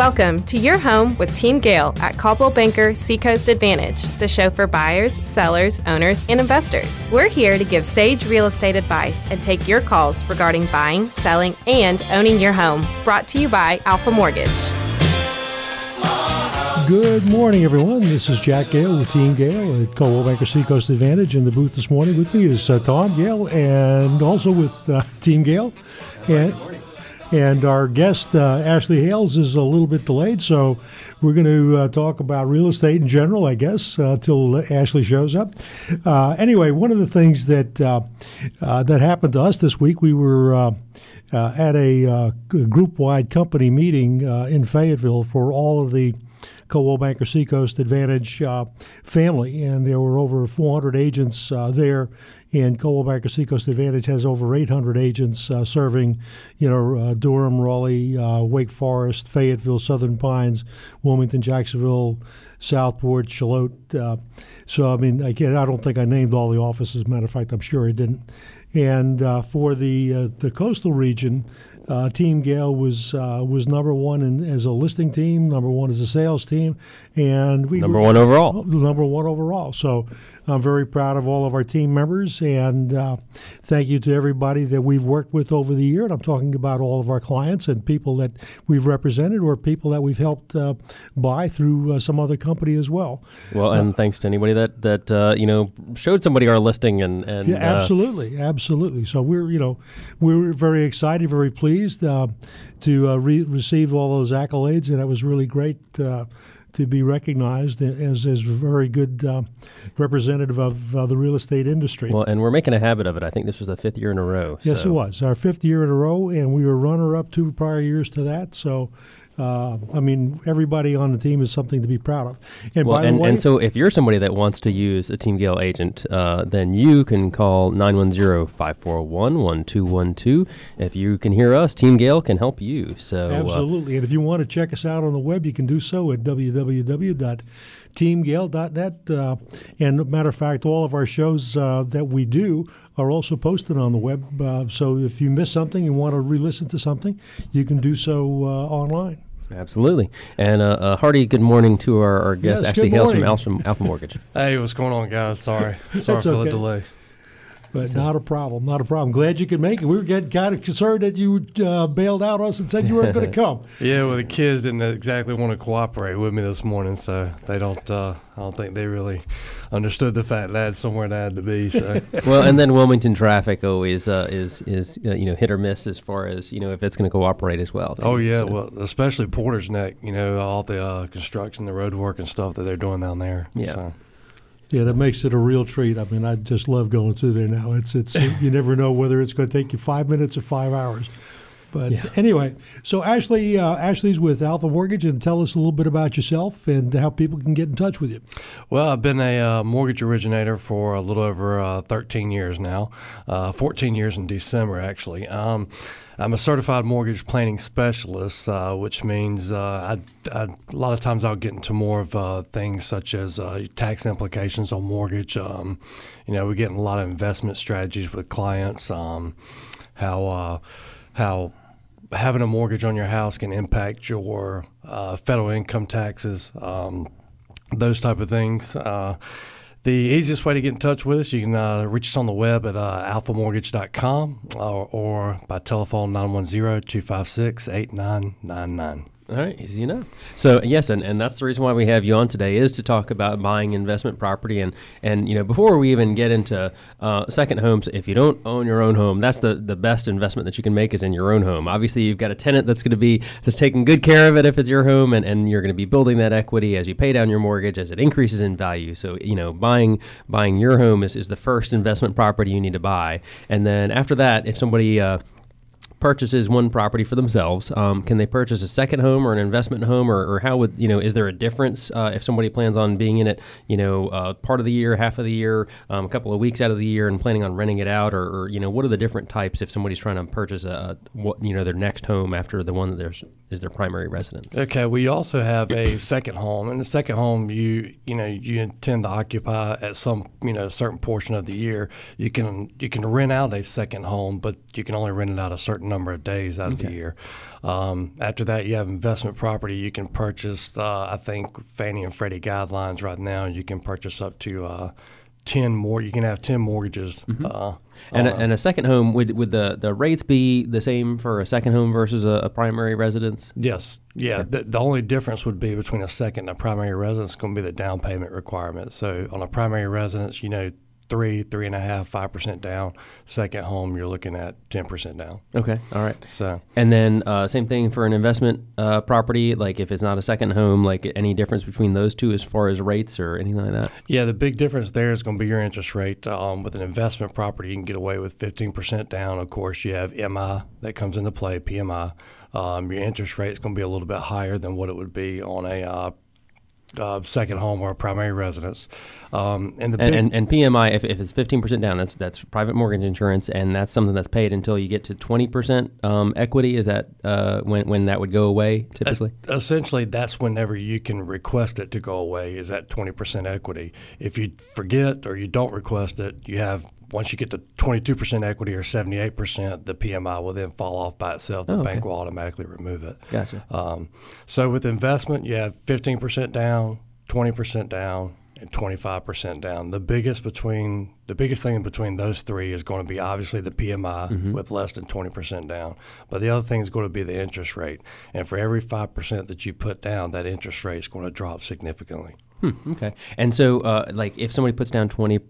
Welcome to Your Home with Team Gale at Coldwell Banker Seacoast Advantage, the show for buyers, sellers, owners, and investors. We're here to give sage real estate advice and take your calls regarding buying, selling, and owning your home. Brought to you by Alpha Mortgage. Good morning, everyone. This is Jack Gale with Team Gale at Coldwell Banker Seacoast Advantage. In the booth this morning with me is uh, Tom Gale and also with uh, Team Gale. And, and our guest, uh, Ashley Hales, is a little bit delayed, so we're going to uh, talk about real estate in general, I guess, until uh, Ashley shows up. Uh, anyway, one of the things that uh, that happened to us this week, we were at a group-wide company meeting in Fayetteville for all of the Coldwell Banker Seacoast Advantage uh, family, and there were over 400 agents uh, there. And Coldwell Banker Seacoast Advantage has over 800 agents uh, serving, you know, uh, Durham, Raleigh, uh, Wake Forest, Fayetteville, Southern Pines, Wilmington, Jacksonville, Southport, Shallotte. Uh, so, I mean, again, I don't think I named all the offices. Matter of fact, I'm sure I didn't. And for the the coastal region, uh, team Gale was uh, was number one in, as a listing team, number one as a sales team, and we number one overall. Number one overall. So I'm very proud of all of our team members, and uh, thank you to everybody that we've worked with over the year. And I'm talking about all of our clients and people that we've represented, or people that we've helped uh, buy through uh, some other company as well. Well, and uh, thanks to anybody that that you know showed somebody our listing and and yeah, absolutely, absolutely. So we're you know we're very excited, very pleased pleased uh, to uh, re- receive all those accolades, and it was really great uh, to be recognized as as a very good uh, representative of uh, the real estate industry. Well, and we're making a habit of it. I think this was the fifth year in a row. Yes, so. it was our fifth year in a row, and we were runner up two prior years to that. So uh, I mean, everybody on the team is something to be proud of. And well, and, way, and so if you're somebody that wants to use a Team Gale agent, uh, then you can call 910-541-1212. If you can hear us, Team Gale can help you. So uh, Absolutely. Uh, and if you want to check us out on the web, you can do so at www.teamgale.net. Uh, and matter of fact, all of our shows uh, that we do are also posted on the web. Uh, so if you miss something and want to re-listen to something, you can do so uh, online. Absolutely. And uh, uh, hearty good morning to our, our guest, yes, Ashley Hales from Alpha, Alpha Mortgage. hey, what's going on, guys? Sorry. Sorry for okay. the delay. But so. not a problem, not a problem. Glad you could make it. We were getting kind of concerned that you uh, bailed out us and said you weren't going to come. Yeah, well, the kids didn't exactly want to cooperate with me this morning, so they don't. Uh, I don't think they really understood the fact that I had somewhere I had to be. So. well, and then Wilmington traffic always uh, is is uh, you know hit or miss as far as you know if it's going to cooperate as well. Too, oh yeah, so. well especially Porter's Neck. You know all the uh, construction, the road work, and stuff that they're doing down there. Yeah. So. Yeah, that makes it a real treat. I mean, I just love going through there now. It's it's you never know whether it's going to take you five minutes or five hours. But yeah. anyway, so Ashley, uh, Ashley's with Alpha Mortgage, and tell us a little bit about yourself and how people can get in touch with you. Well, I've been a uh, mortgage originator for a little over uh, 13 years now, uh, 14 years in December actually. Um, I'm a certified mortgage planning specialist, uh, which means uh, I, I, a lot of times I'll get into more of uh, things such as uh, tax implications on mortgage. Um, you know, we get in a lot of investment strategies with clients, um, how uh, how having a mortgage on your house can impact your uh, federal income taxes, um, those type of things. The easiest way to get in touch with us, you can uh, reach us on the web at uh, alphamortgage.com or, or by telephone 910 256 8999. All right, easy enough. So yes, and, and that's the reason why we have you on today is to talk about buying investment property and and you know before we even get into uh, second homes, if you don't own your own home, that's the the best investment that you can make is in your own home. Obviously, you've got a tenant that's going to be just taking good care of it if it's your home, and, and you're going to be building that equity as you pay down your mortgage as it increases in value. So you know buying buying your home is, is the first investment property you need to buy, and then after that, if somebody uh, purchases one property for themselves, um, can they purchase a second home or an investment home, or, or how would you know? Is there a difference uh, if somebody plans on being in it, you know, uh, part of the year, half of the year, um, a couple of weeks out of the year, and planning on renting it out, or, or, you know, what are the different types if somebody's trying to purchase a, what you know their next home after the one that there's is their primary residence? Okay, we also have a second home, and the second home you you know you intend to occupy at some you know certain portion of the year. You can you can rent out a second home, but you can only rent it out a certain number of days out of the year. Um, after that, you have investment property. You can purchase, uh, I think, Fannie and Freddie guidelines right now. You can purchase up to uh, ten more. You can have ten mortgages. Uh, And a, a- and a second home would would the, the rates be the same for a second home versus a, a primary residence? Yes, yeah. The, the only difference would be between a second and a primary residence is going to be the down payment requirement. So on a primary residence, you know, three, three and a half, five percent down. Second home, you're looking at ten percent down. Okay, all right. So And then uh, same thing for an investment uh, property. Like if it's not a second home, like any difference between those two as far as rates or anything like that? yeah, the big difference there is going to be your interest rate. Um, with an investment property, you can get away with fifteen percent down. Of course, you have MI that comes into play, PMI. Um, your interest rate is going to be a little bit higher than what it would be on a uh, uh, second home or primary residence. Um, and the And, big, and, and PMI, if, if it's fifteen percent down, that's that's private mortgage insurance, and that's something that's paid until you get to twenty percent um, equity. Is that uh, when when that would go away typically? Es- Essentially, that's whenever you can request it to go away. Is that twenty percent equity. If you forget or you don't request it, you have once you get to twenty-two percent equity or seventy-eight percent, the PMI will then fall off by itself. The Oh, bank will automatically remove it. Gotcha. Um, so with investment, you have fifteen percent down, twenty percent down, and twenty-five percent down. The biggest between the biggest thing between those three is going to be obviously the PMI with less than twenty percent down. But the other thing is going to be the interest rate. And for every five percent that you put down, that interest rate is going to drop significantly. Hmm, okay. And so, uh, like, if somebody puts down twenty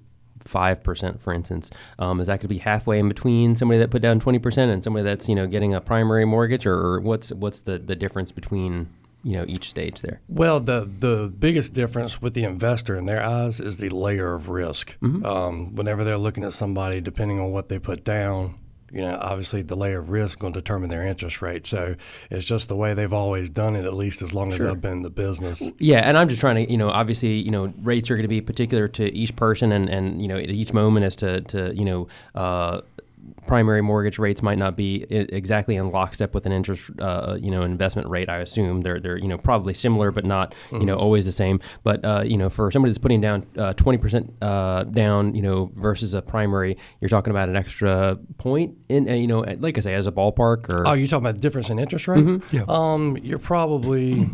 five percent, for instance, um, is that going to be halfway in between somebody that put down twenty percent and somebody that's you know getting a primary mortgage, or, or what's what's the, the difference between you know each stage there? Well, the the biggest difference with the investor in their eyes is the layer of risk. Um, whenever they're looking at somebody, depending on what they put down, you know, obviously the layer of risk going to determine their interest rate. So it's just the way they've always done it, at least as long as I've been in the business. Yeah, and I'm just trying to, you know, obviously, you know, rates are going to be particular to each person and, and you know, at each moment as to, to you know, uh, primary mortgage rates might not be i- exactly in lockstep with an interest, uh, you know, investment rate. I assume they're they're you know probably similar, but not you know always the same. But uh, you know, for somebody that's putting down twenty percent uh, down, you know, versus a primary, you're talking about an extra point in, uh, you know, like I say, as a ballpark or. Oh, you're talking about the difference in interest rate? Yeah. Um, you're probably,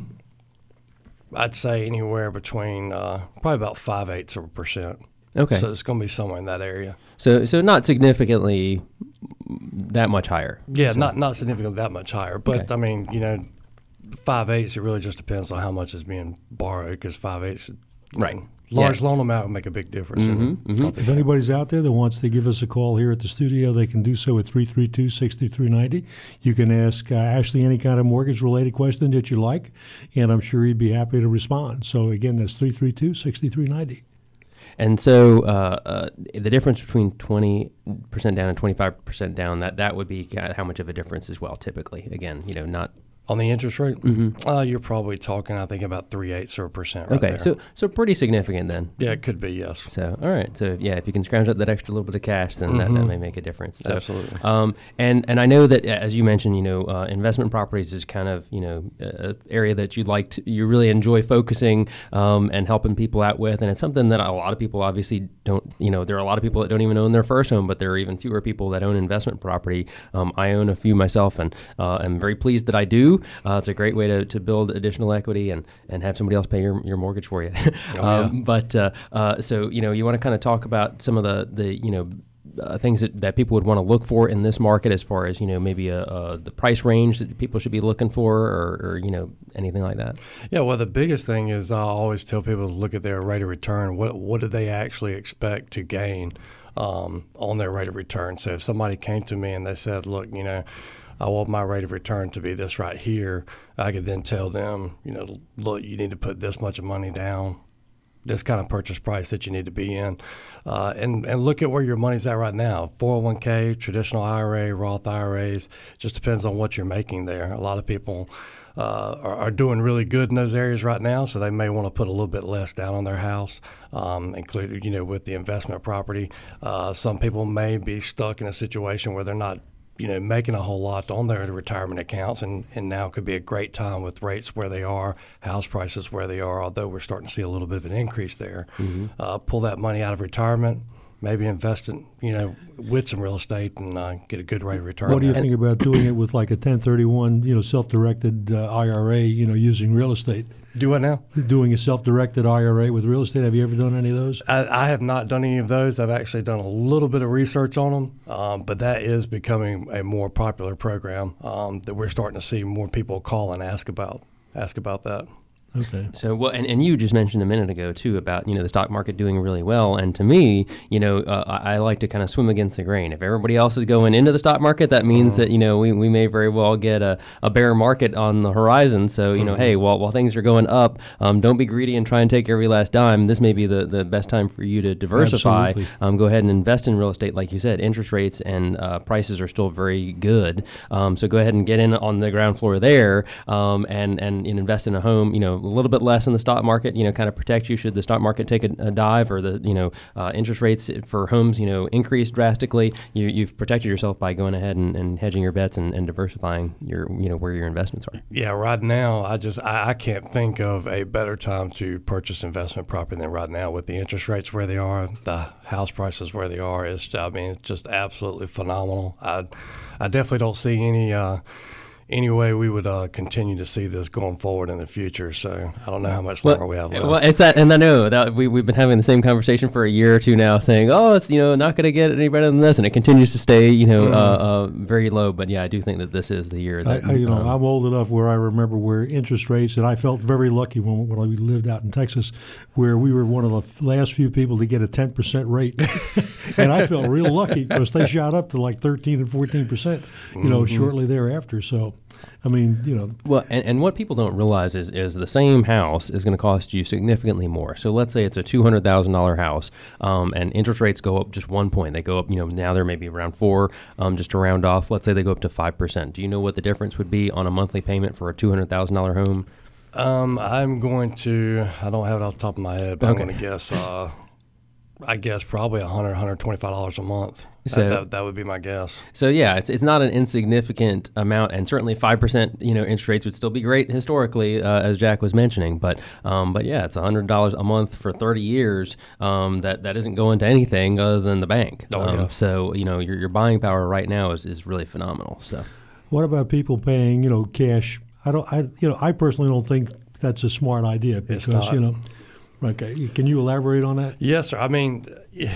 I'd say anywhere between uh, probably about five eighths of a percent. Okay. So it's going to be somewhere in that area. So, so not significantly that much higher. Yeah, So- not not significantly that much higher, but Okay. I mean, you know, five eighths. It really just depends on how much is being borrowed because five eighths, Right. Large Yeah. loan amount will make a big difference. in Mhm, mhm. If anybody's out there that wants to give us a call here at the studio, they can do so at 332 6390. You can ask uh, Ashley any kind of mortgage related question that you like, and I'm sure he'd be happy to respond. So, again, that's 332 6390. And so uh, uh, the difference between twenty percent down and twenty five percent down that that would be how much of a difference as well. Typically, again, you know, not On the interest rate, uh, you're probably talking, I think, about three eighths of a percent. Right okay. there. So so pretty significant then. yeah, it could be yes. So all right. So yeah, if you can scrounge up that extra little bit of cash, then that, that Mhm. may make a difference. So, Absolutely. Um, and and I know that as you mentioned, you know, uh, investment properties is kind of you know a a area that you like to, you really enjoy focusing um, and helping people out with, and it's something that a lot of people obviously don't. You know, there are a lot of people that don't even own their first home, but there are even fewer people that own investment property. Um, I own a few myself, and uh, I'm very pleased that I do. Uh, it's a great way to, to build additional equity and, and have somebody else pay your, your mortgage for you. um, But uh, uh, so you know, you want to kind of talk about some of the the you know uh, things that, that people would want to look for in this market as far as you know maybe a, a, the price range that people should be looking for or, or you know anything like that Yeah, well, the biggest thing is I always tell people to look at their rate of return. What what do they actually expect to gain um, on their rate of return? So if somebody came to me and they said, "Look, you know, I want my rate of return to be this right here," I could then tell them, you know, look, you need to put this much of money down. This kind of purchase price that you need to be in, uh, and and look at where your money's at right now. 401k, traditional IRA, Roth IRAs. Just depends on what you're making there. A lot of people uh, are, are doing really good in those areas right now, so they may want to put a little bit less down on their house, um, including you know with the investment property. Uh, some people may be stuck in a situation where they're not you know making a whole lot on their retirement accounts, and, and now could be a great time with rates where they are, house prices where they are. Although we're starting to see a little bit of an increase there, uh, pull that money out of retirement. Maybe invest in you know with some real estate and uh, get a good rate of return. What do you think about doing it with like a 1031, you know, self-directed uh, IRA, you know, using real estate? Do what now? Doing a self-directed IRA with real estate. Have you ever done any of those? I, I have not done any of those. I've actually done a little bit of research on them, um, but that is becoming a more popular program um, that we're starting to see more people call and ask about ask about that. Okay. So well, and, and you just mentioned a minute ago too about you know the stock market doing really well, and to me, you know, uh, I, like to kind of swim against the grain. If everybody else is going into the stock market, that means Mm-hmm. that you know we, we may very well get a, a bear market on the horizon. So you know, Mm-hmm. hey, while while things are going up, um, don't be greedy and try and take every last dime. This may be the, the best time for you to diversify. Um, go ahead and invest in real estate, like you said. Interest rates and uh, prices are still very good. Um, so go ahead and get in on the ground floor there, um, and, and and invest in a home. You know, little bit less in the stock market. You know, kind of protect you should the stock market take a, a dive or the you know uh, interest rates for homes you know increase drastically. You, you've protected yourself by going ahead and, and hedging your bets and, and diversifying your you know where your investments are. Yeah, right now I just I, I can't think of a better time to purchase investment property than right now with the interest rates where they are, the house prices where they are. It's I mean it's just absolutely phenomenal. I I definitely don't see any. Uh, any way we would uh, continue to see this going forward in the future. So I don't know how much longer we have left. Well, it's that, and I know that we we've been having the same conversation for a year or two now, saying, "Oh, it's you know not going to get any better than this," and it continues to stay you know uh, uh, very low. But yeah, I do think that this is the year I, that I, you know, um, I'm old enough where I remember where interest rates, and I felt very lucky when, when we lived out in Texas, where we were one of the last few people to get a 10% rate. and I felt real lucky because they shot up to like 13 and 14%, you know, Mm-hmm. shortly thereafter. So, I mean, you know, Well, and, and what people don't realize is, is the same house is going to cost you significantly more. So let's say it's a two hundred thousand dollar house, um, and interest rates go up just one point. They go up, you know, now they're maybe around four, um, just to round off. Let's say they go up to five percent. Do you know what the difference would be on a monthly payment for a two hundred thousand dollar home? Um, I'm going to. I don't have it off the top of my head, but Okay. I'm going to guess. Uh, I guess probably 100 125 dollars a month. So- that, that, that would be my guess. So yeah, it's, it's not an insignificant amount, and certainly five percent, you know, interest rates would still be great historically, uh, as Jack was mentioning. But um, but yeah, it's hundred dollars a month for thirty years. Um, that that isn't going to anything other than the bank. Oh, um, yeah. So you know, your your buying power right now is, is really phenomenal. So what about people paying, you know, cash? I don't, I, you know, I personally don't think that's a smart idea because, not. you know, okay, can you elaborate on that? Yes, sir. I mean,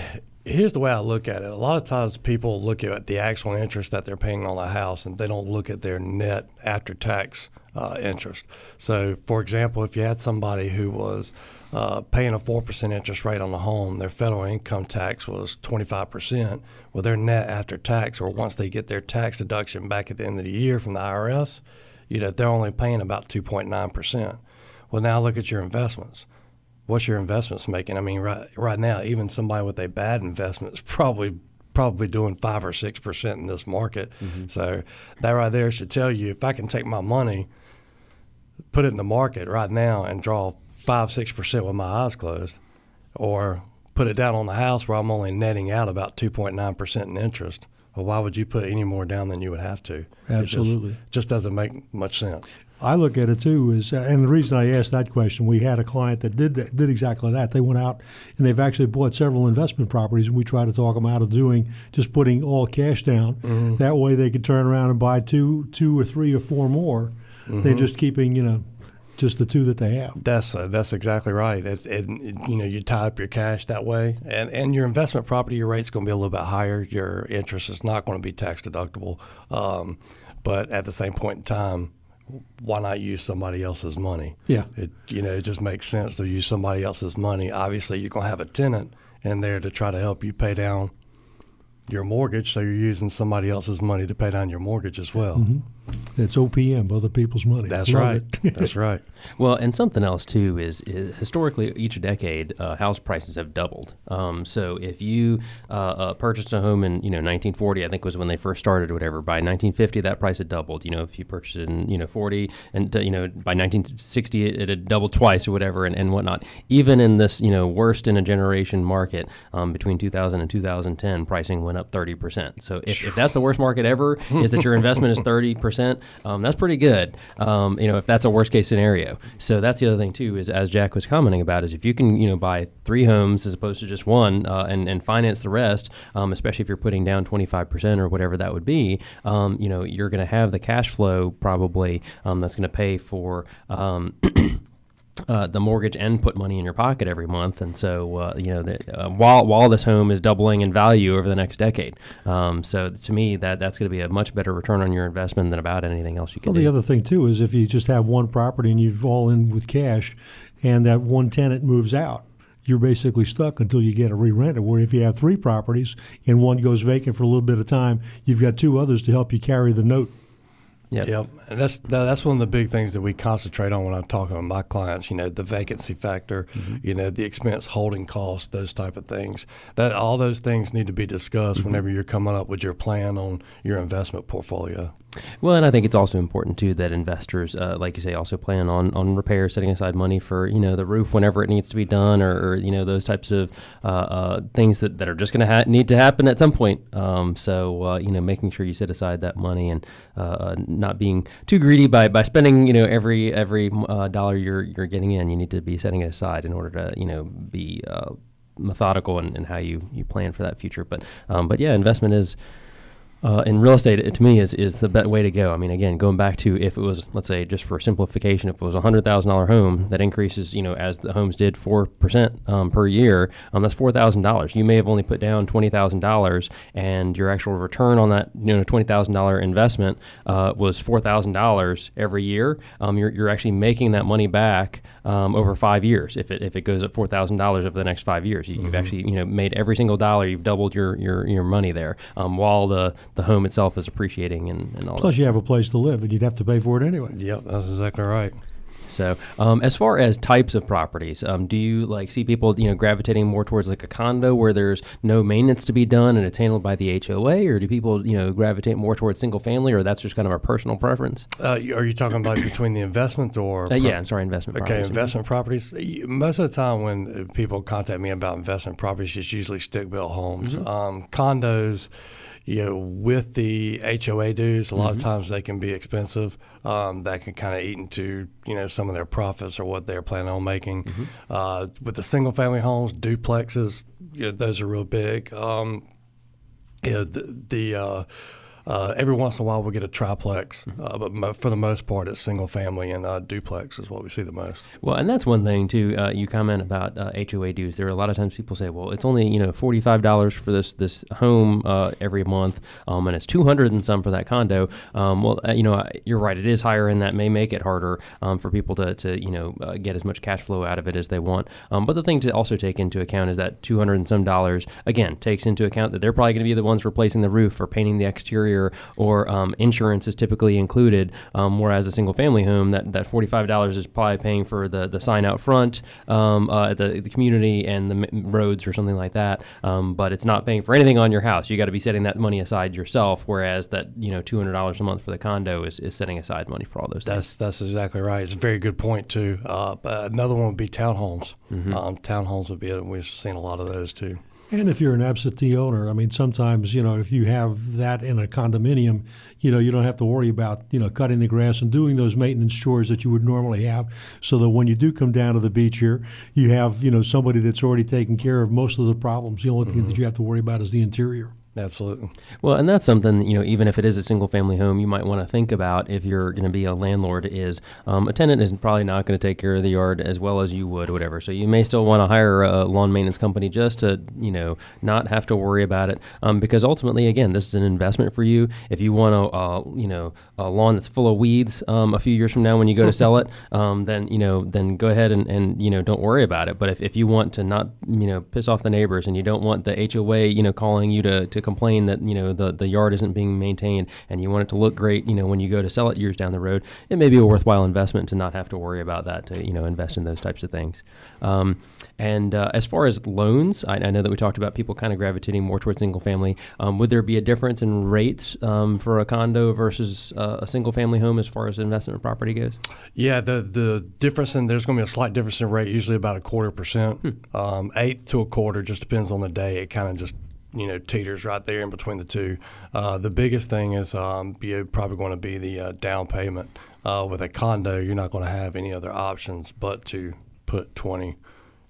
here's the way I look at it. A lot of times people look at the actual interest that they're paying on the house and they don't look at their net after tax uh, interest. So, for example, if you had somebody who was uh, paying a 4% interest rate on the home, their federal income tax was 25%. Well, their net after tax, or once they get their tax deduction back at the end of the year from the IRS, you know, they're only paying about 2.9%. Well, now look at your investments what's your investments making? I mean, right right now, even somebody with a bad investment is probably probably doing five or six percent in this market. Mm-hmm. So that right there should tell you if I can take my money, put it in the market right now, and draw five six percent with my eyes closed, or put it down on the house where I'm only netting out about two point nine percent in interest. Well, why would you put any more down than you would have to? It just- Absolutely. just doesn't make much sense. I look at it too is, uh, and the reason I asked that question, we had a client that did that, did exactly that. They went out and they've actually bought several investment properties, and we try to talk them out of doing just putting all cash down. That way, they could turn around and buy two, two or three or four more. They're just keeping, you know, just the two that they have. That's uh, that's exactly right. It, it, it- you know, you tie up your cash that way, and and your investment property, your rate's going to be a little bit higher. Your interest is not going to be tax deductible, um, but at the same point in time, why not use somebody else's money? Yeah. It you know it just makes sense to use somebody else's money. Obviously, you're going to have a tenant in there to try to help you pay down your mortgage, so you're using somebody else's money to pay down your mortgage as well. Mm-hmm. It's OPM, other people's money. That's Love right. That's right. Well, and something else too is, is historically each decade uh, house prices have doubled. Um, so if you uh, uh, purchased a home in you know 1940, I think was when they first started or whatever. By 1950, that price had doubled. You know, if you purchased it in you know 40, and uh, you know by 1960 it, it had doubled twice or whatever, and, and whatnot. Even in this you know worst in a generation market um, between 2000 and 2010, pricing went up 30 percent. So if, if that's the worst market ever, is that your investment is 30 percent, um, that's pretty good. Um, you know, if that's a worst case scenario. So that's the other thing too. Is as Jack was commenting about, is if you can you know buy three homes as opposed to just one, uh, and and finance the rest, um, especially if you're putting down 25 percent or whatever that would be, um, you know, you're going to have the cash flow probably um, that's going to pay for. Uh, the mortgage and put money in your pocket every month, and so uh, you know the, uh, while while this home is doubling in value over the next decade. Um, so to me, that that's going to be a much better return on your investment than about anything else you can. Well, do. the other thing too is if you just have one property and you've all in with cash, and that one tenant moves out, you're basically stuck until you get a re-renter. Where if you have three properties and one goes vacant for a little bit of time, you've got two others to help you carry the note. Yep. Yep, and that's that, that's one of the big things that we concentrate on when I'm talking with my clients. You know, the vacancy factor, Mm-hmm. you know, the expense holding cost, those type of things. That all those things need to be discussed Mm-hmm. whenever you're coming up with your plan on your investment portfolio. Well, and I think it's also important too that investors, uh, like you say, also plan on on repairs, setting aside money for you know the roof whenever it needs to be done, or, or you know those types of uh, uh, things that, that are just going to ha- need to happen at some point. Um, so uh, you know, making sure you set aside that money and uh, uh, not being too greedy by, by spending you know every every dollar you're you're getting in. You need to be setting it aside in order to you know be methodical in, in how you, you plan for that future. But um, but yeah, investment is uh, in real estate, it, to me, is is the best way to go. I mean, again, going back to if it was, let's say, just for simplification, if it was a hundred thousand dollar home that increases, you know, as the homes did four percent um, per year, um, that's four thousand dollars. You may have only put down twenty thousand dollars, and your actual return on that, you know, twenty thousand dollar investment uh, was four thousand dollars every year. Um, you're you're actually making that money back um, over five years. If it if it goes at four thousand dollars over the next five years, you, you've actually you know made every single dollar. You've doubled your your, your money there, um, while the the home itself is appreciating and, and all Plus, that. you have a place to live, and you'd have to pay for it anyway. Yep, that's exactly right. So, um, as far as types of properties, um, do you like see people, you know, gravitating more towards like a condo where there's no maintenance to be done and it's handled by the HOA, or do people, you know, gravitate more towards single family, or that's just kind of a personal preference? Uh, are you talking about between the investment or? Uh, yeah, I'm sorry, investment. Okay, properties. investment properties. Most of the time, when uh, people contact me about investment properties, it's usually stick-built homes, um, condos. You know, with the HOA dues, a lot of times they can be expensive. Um, that can kind of eat into you know some of their profits or what they're planning on making. Uh, with the single-family homes, duplexes, you know, those are real big. Um, you know, the, the uh, uh, every once in a while we get a triplex, uh, but mo- for the most part, it's single family and uh, duplex is what we see the most. Well, and that's one thing too. Uh, you comment about uh, HOA dues. There are a lot of times people say, "Well, it's only you know forty five dollars for this this home uh, every month, um, and it's two hundred and some for that condo." Um, well, uh, you know, you're right. It is higher, and that may make it harder um, for people to to you know uh, get as much cash flow out of it as they want. Um, but the thing to also take into account is that two hundred and some dollars again takes into account that they're probably going to be the ones replacing the roof or painting the exterior, or um, insurance is typically included. Um, whereas a single family home, that that forty five dollars is probably paying for the the sign out front um, uh, at the, the community and the m- roads or something like that. Um, but it's not paying for anything on your house. You got to be setting that money aside yourself. Whereas that you know two hundred dollars a month for the condo is, is setting aside money for all those things. That's that's exactly right. It's a very good point too. Uh, but another one would be townhomes. Um, townhomes would be we've seen a lot of those too. And if you're an absentee owner, I mean, sometimes you know if you have that in a condominium, you know you don't have to worry about you know cutting the grass and doing those maintenance chores that you would normally have. So that when you do come down to the beach here, you have you know somebody that's already taken care of most of the problems. The only thing that mm-hmm. you have to worry about is the interior. Absolutely. Well, and that's something you know. Even if it is a single family home, you might want to think about if you're going to be a landlord. Is um, a tenant is probably not going to take care of the yard as well as you would, whatever. So you may still want to hire a lawn maintenance company just to you know not have to worry about it. Um, because ultimately, again, this is an investment for you. If you want a uh, you know a lawn that's full of weeds um, a few years from now when you go to sell it, um, then you know then go ahead and, and you know don't worry about it. But if, if you want to not you know piss off the neighbors and you don't want the HOA you know calling you to, to complain that you know the, the yard isn't being maintained and you want it to look great you know when you go to sell it years down the road, it may be a worthwhile investment to not have to worry about that to you know invest in those types of things. Um, and uh, as far as loans, I, I know that we talked about people kind of gravitating more towards single family. Um, would there be a difference in rates um, for a condo versus uh, a single family home as far as investment property goes? Yeah, the the difference in there's going to be a slight difference in rate, usually about a quarter percent, um, eighth to a quarter, just depends on the day. It kind of just you know teeters right there in between the two. Uh, the biggest thing is um, you're probably going to be the uh, down payment. Uh, with a condo, you're not going to have any other options but to put 20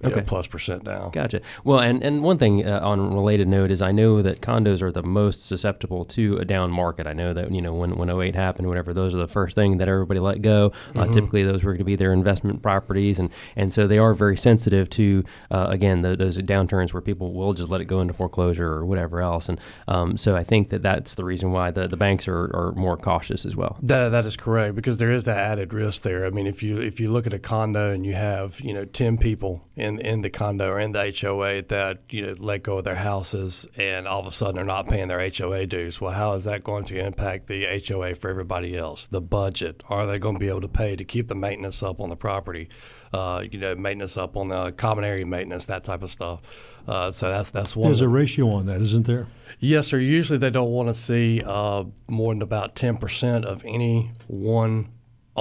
okay. Know, plus percent down. Gotcha. Well, and, and one thing uh, on related note is I know that condos are the most susceptible to a down market. I know that, you know, when, when 08 happened, whatever, those are the first thing that everybody let go. Uh, mm-hmm. Typically, those were going to be their investment properties. And, and so they are very sensitive to, uh, again, the, those downturns where people will just let it go into foreclosure or whatever else. And um, so I think that that's the reason why the, the banks are, are more cautious as well. That, that is correct because there is that added risk there. I mean, if you if you look at a condo and you have, you know, 10 people in, in the condo or in the HOA that you know let go of their houses and all of a sudden they're not paying their HOA dues. Well, how is that going to impact the HOA for everybody else? The budget? Are they going to be able to pay to keep the maintenance up on the property? Uh, you know, maintenance up on the common area maintenance, that type of stuff. Uh, so that's that's one. There's a ratio on that, isn't there? Yes, sir. Usually they don't want to see uh, more than about ten percent of any one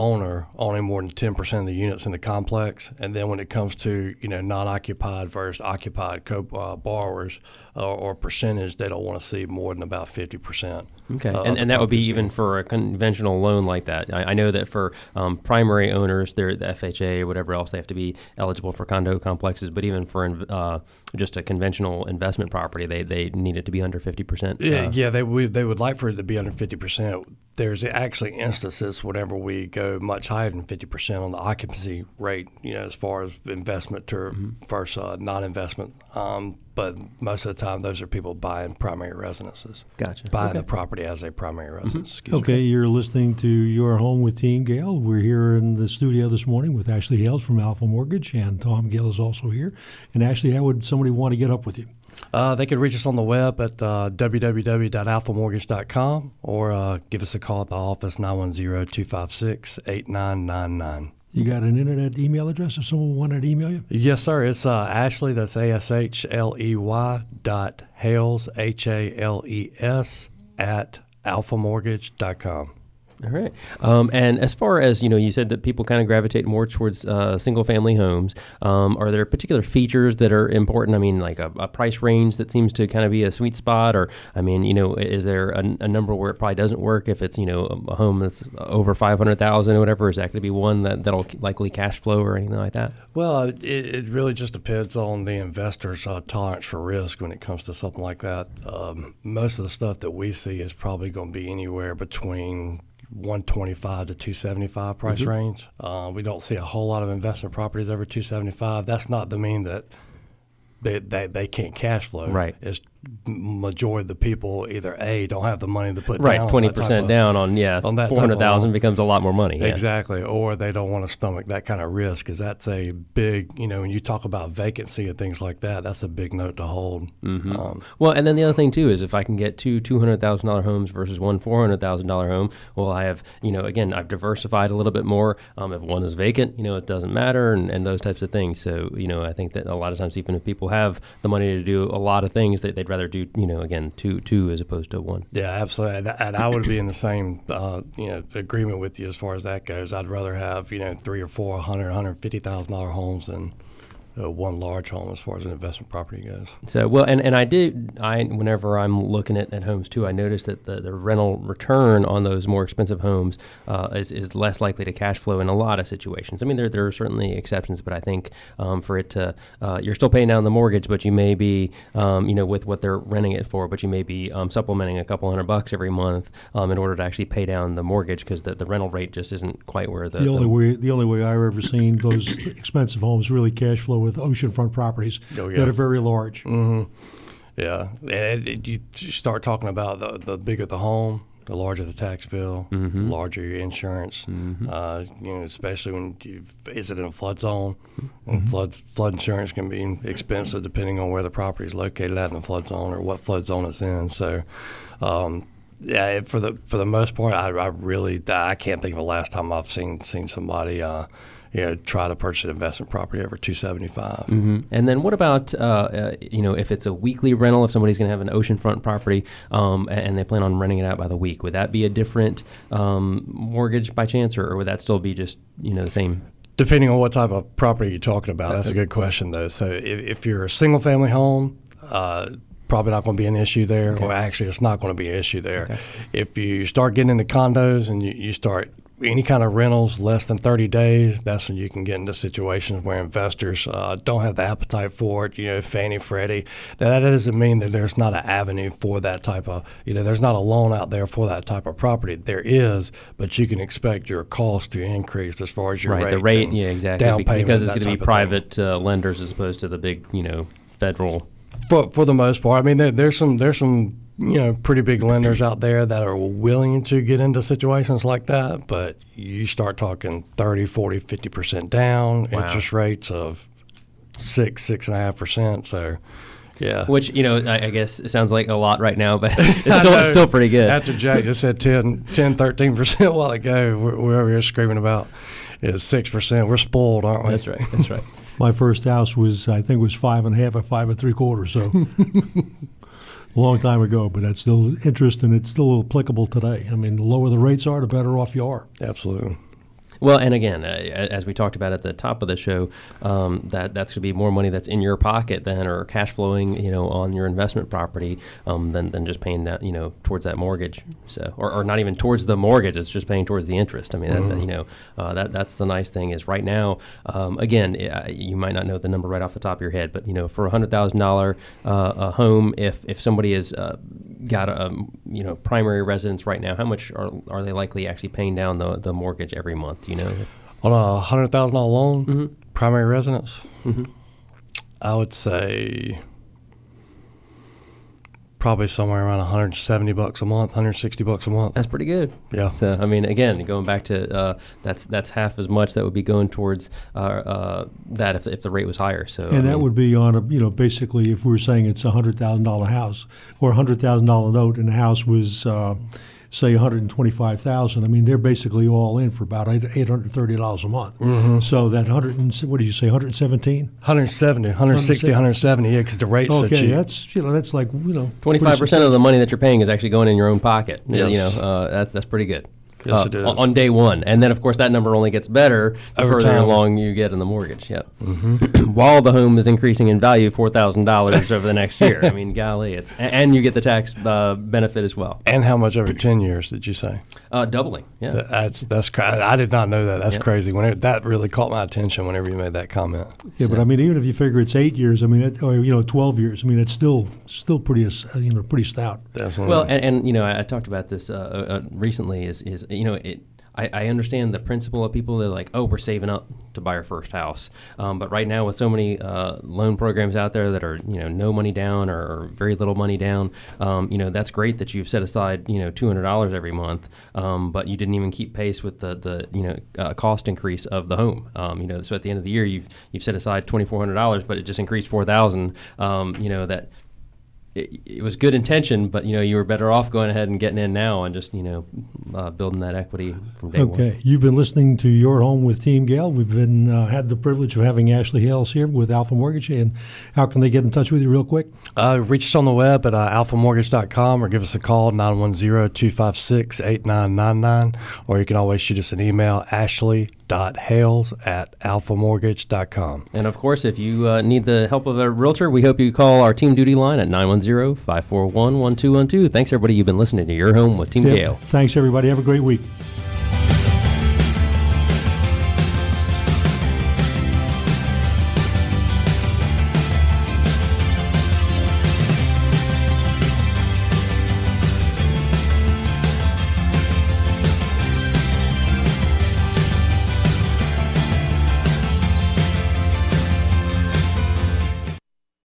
owner owning more than 10% of the units in the complex. And then when it comes to, you know, non-occupied versus occupied co- uh, borrowers uh, or percentage, they don't want to see more than about 50%. Okay, uh, and, and that would be even for a conventional loan like that. I, I know that for um, primary owners, they're the FHA or whatever else, they have to be eligible for condo complexes. But even for uh, just a conventional investment property, they, they need it to be under fifty percent. Yeah, uh, yeah, they would they would like for it to be under fifty percent. There's actually instances whenever we go much higher than fifty percent on the occupancy rate. You know, as far as investment to mm-hmm. versus uh, non-investment. Um, but most of the time, those are people buying primary residences. Gotcha. Buying okay. the property as a primary mm-hmm. residence. Mm-hmm. Okay, me. you're listening to Your Home with Team Gale. We're here in the studio this morning with Ashley Hales from Alpha Mortgage, and Tom Gale is also here. And Ashley, how would somebody want to get up with you? Uh, they could reach us on the web at uh, www.alphamortgage.com or uh, give us a call at the office 910 256 8999. You got an internet email address if someone wanted to email you? Yes, sir. It's uh, Ashley, that's A S H L E Y dot Hales, H A L E S, at alphamortgage.com. All right. Um, and as far as you know, you said that people kind of gravitate more towards uh, single-family homes. Um, are there particular features that are important? I mean, like a, a, price range that seems to kind of be a sweet spot, or I mean, you know, is there a, a number where it probably doesn't work if it's you know a, home that's over five hundred thousand or whatever? Is that going to be one that that'll likely cash flow or anything like that? Well, it, it really just depends on the investor's uh, tolerance for risk when it comes to something like that. Um, most of the stuff that we see is probably going to be anywhere between 125 to 275 price mm-hmm. range. Uh, we don't see a whole lot of investment properties over 275. That's not to mean that they, they, they can't cash flow. Right. It's majority of the people either a don't have the money to put right twenty percent down on yeah on that four hundred thousand becomes a lot more money yeah. exactly or they don't want to stomach that kind of risk because that's a big you know when you talk about vacancy and things like that that's a big note to hold. Mm-hmm. Um, well, and then the other thing too is if I can get two two hundred thousand dollar homes versus one four hundred thousand dollar home, well I have you know again I've diversified a little bit more. Um, if one is vacant, you know it doesn't matter and, and those types of things. So you know I think that a lot of times even if people have the money to do a lot of things, that they'd rather do you know again two two as opposed to one. Yeah, absolutely. And, and I would be in the same uh, you know agreement with you as far as that goes. I'd rather have you know three or four hundred, hundred fifty thousand dollar homes than uh, one large home as far as an investment property goes. So well, and, and I did I whenever I'm looking at, at homes too, I noticed that the, the rental return on those more expensive homes uh, is, is less likely to cash flow in a lot of situations. I mean, there there are certainly exceptions, but I think um, for it to uh, you're still paying down the mortgage, but you may be um, you know with what they're renting it for, but you may be um, supplementing a couple hundred bucks every month um, in order to actually pay down the mortgage because the, the rental rate just isn't quite where the, the only the, way the only way I've ever seen those expensive homes really cash flow with oceanfront properties oh, yeah. that are very large. Mm-hmm. Yeah, and it, you start talking about the, the bigger the home, the larger the tax bill, mm-hmm. larger your insurance. Mm-hmm. Uh, you know, especially when you is it in a flood zone, mm-hmm. flood flood insurance can be expensive depending on where the property is located at in the flood zone or what flood zone it's in. So. Um, yeah, for the for the most part, I, I really I can't think of the last time I've seen seen somebody uh, you know, try to purchase an investment property over 275. Mm-hmm. And then what about, uh, uh, you know, if it's a weekly rental, if somebody's going to have an oceanfront property um, and they plan on renting it out by the week, would that be a different um, mortgage by chance or, or, would that still be just, you know, the same? Depending on what type of property you're talking about. That's a good question, though. So if, if you're a single family home, uh, probably not going to be an issue there. Okay. Or actually, it's not going to be an issue there. Okay. If you start getting into condos and you, you start any kind of rentals less than 30 days, that's when you can get into situations where investors uh, don't have the appetite for it. You know, Fannie, Freddie. Now, that doesn't mean that there's not an avenue for that type of, you know, there's not a loan out there for that type of property. There is, but you can expect your cost to increase as far as your right, rate. the rate, yeah, exactly, Down payment, because it's going to be type of thing. private uh, lenders as opposed to the big, you know, federal. For for the most part, I mean, there, there's some there's some you know pretty big lenders out there that are willing to get into situations like that, but you start talking 30, 40, 50 percent down, Wow. interest rates of six six and a half percent. So, yeah. Which you know, I, I guess it sounds like a lot right now, but it's still it's still pretty good. After Jay just said 10, 10 13 percent a while ago, we're, we're over here screaming about is six percent. We're spoiled, aren't we? That's right. That's right. My first house was, I think, was five and a half or five and three quarters. So a long time ago, but that's still interesting. it's still applicable today. I mean, the lower the rates are, the better off you are. Absolutely. Well, and again, uh, as we talked about at the top of the show, um, that that's going to be more money that's in your pocket than or cash flowing, you know, on your investment property um, than, than just paying that, you know, towards that mortgage. So, or, or not even towards the mortgage; it's just paying towards the interest. I mean, that, that, you know, uh, that that's the nice thing is right now. Um, again, uh, you might not know the number right off the top of your head, but you know, for a hundred thousand dollar uh, a home, if if somebody is uh, got a um, you know primary residence right now, how much are are they likely actually paying down the the mortgage every month? Do you know? On a hundred thousand dollar loan, Mhm. primary residence, Mhm. I would say probably somewhere around 170 bucks a month, 160 bucks a month. That's pretty good. Yeah. So I mean, again, going back to uh, that's that's half as much that would be going towards uh, uh, that if, if the rate was higher. So I And that mean, would be on a, you know, basically if we were saying it's a hundred thousand dollar house or a hundred thousand dollar note and the house was, uh, say, one hundred and twenty-five thousand. I mean, they're basically all in for about eight eight hundred thirty dollars a month. Mm-hmm. So that hundred and what do you say, one hundred and seventeen? 170, 160, 170, yeah, because the rate's so Okay, cheap. that's you know that's like you know Twenty-five percent of the money that you're paying is actually going in your own pocket. You know, uh, that's that's pretty good. Yes, Uh, it is. on- on day one, and then of course that number only gets better the Over further time. along you get in the mortgage. Yep. While the home is increasing in value four thousand dollars over the next year. I mean, golly, it's and you get the tax uh, benefit as well, And how much over 10 years did you say? uh, doubling. Yeah. That- That's that's cra- I did not know that. That's Yep. crazy. When it, that really caught my attention whenever you made that comment. Yeah, but I mean, even if you figure it's eight years, I mean, it, or you know, twelve years, I mean, it's still still pretty, uh, you know, pretty stout. Definitely. Well, and, and you know, I, I talked about this uh, uh, recently. Is is you know, it. I, understand the principle of people that are like, oh, we're saving up to buy our first house. Um, but right now, with so many uh, loan programs out there that are you know no money down or, or very little money down, um, you know that's great that you've set aside you know two hundred dollars every month, um, but you didn't even keep pace with the the you know uh, cost increase of the home. Um, you know, so at the end of the year, you've you've set aside twenty four hundred dollars, but it just increased four thousand. Um, you know that it, it was good intention, but you know you were better off going ahead and getting in now and just you know uh, building that equity from day one. Okay, you've been listening to Your Home with Team Gale. We've been uh, had the privilege of having Ashley Hales here with Alpha Mortgage. And how can they get in touch with you, real quick? Uh, reach us on the web at uh, alphamortgage.com or give us a call 910-256-8999 or you can always shoot us an email ashley.hales at alphamortgage.com. And of course, if you uh, need the help of a realtor, we hope you call our team duty line at 910-541-1212. Thanks everybody. You've been listening to Your Home with Team Yeah. Gale. Thanks, everybody. Have a great week.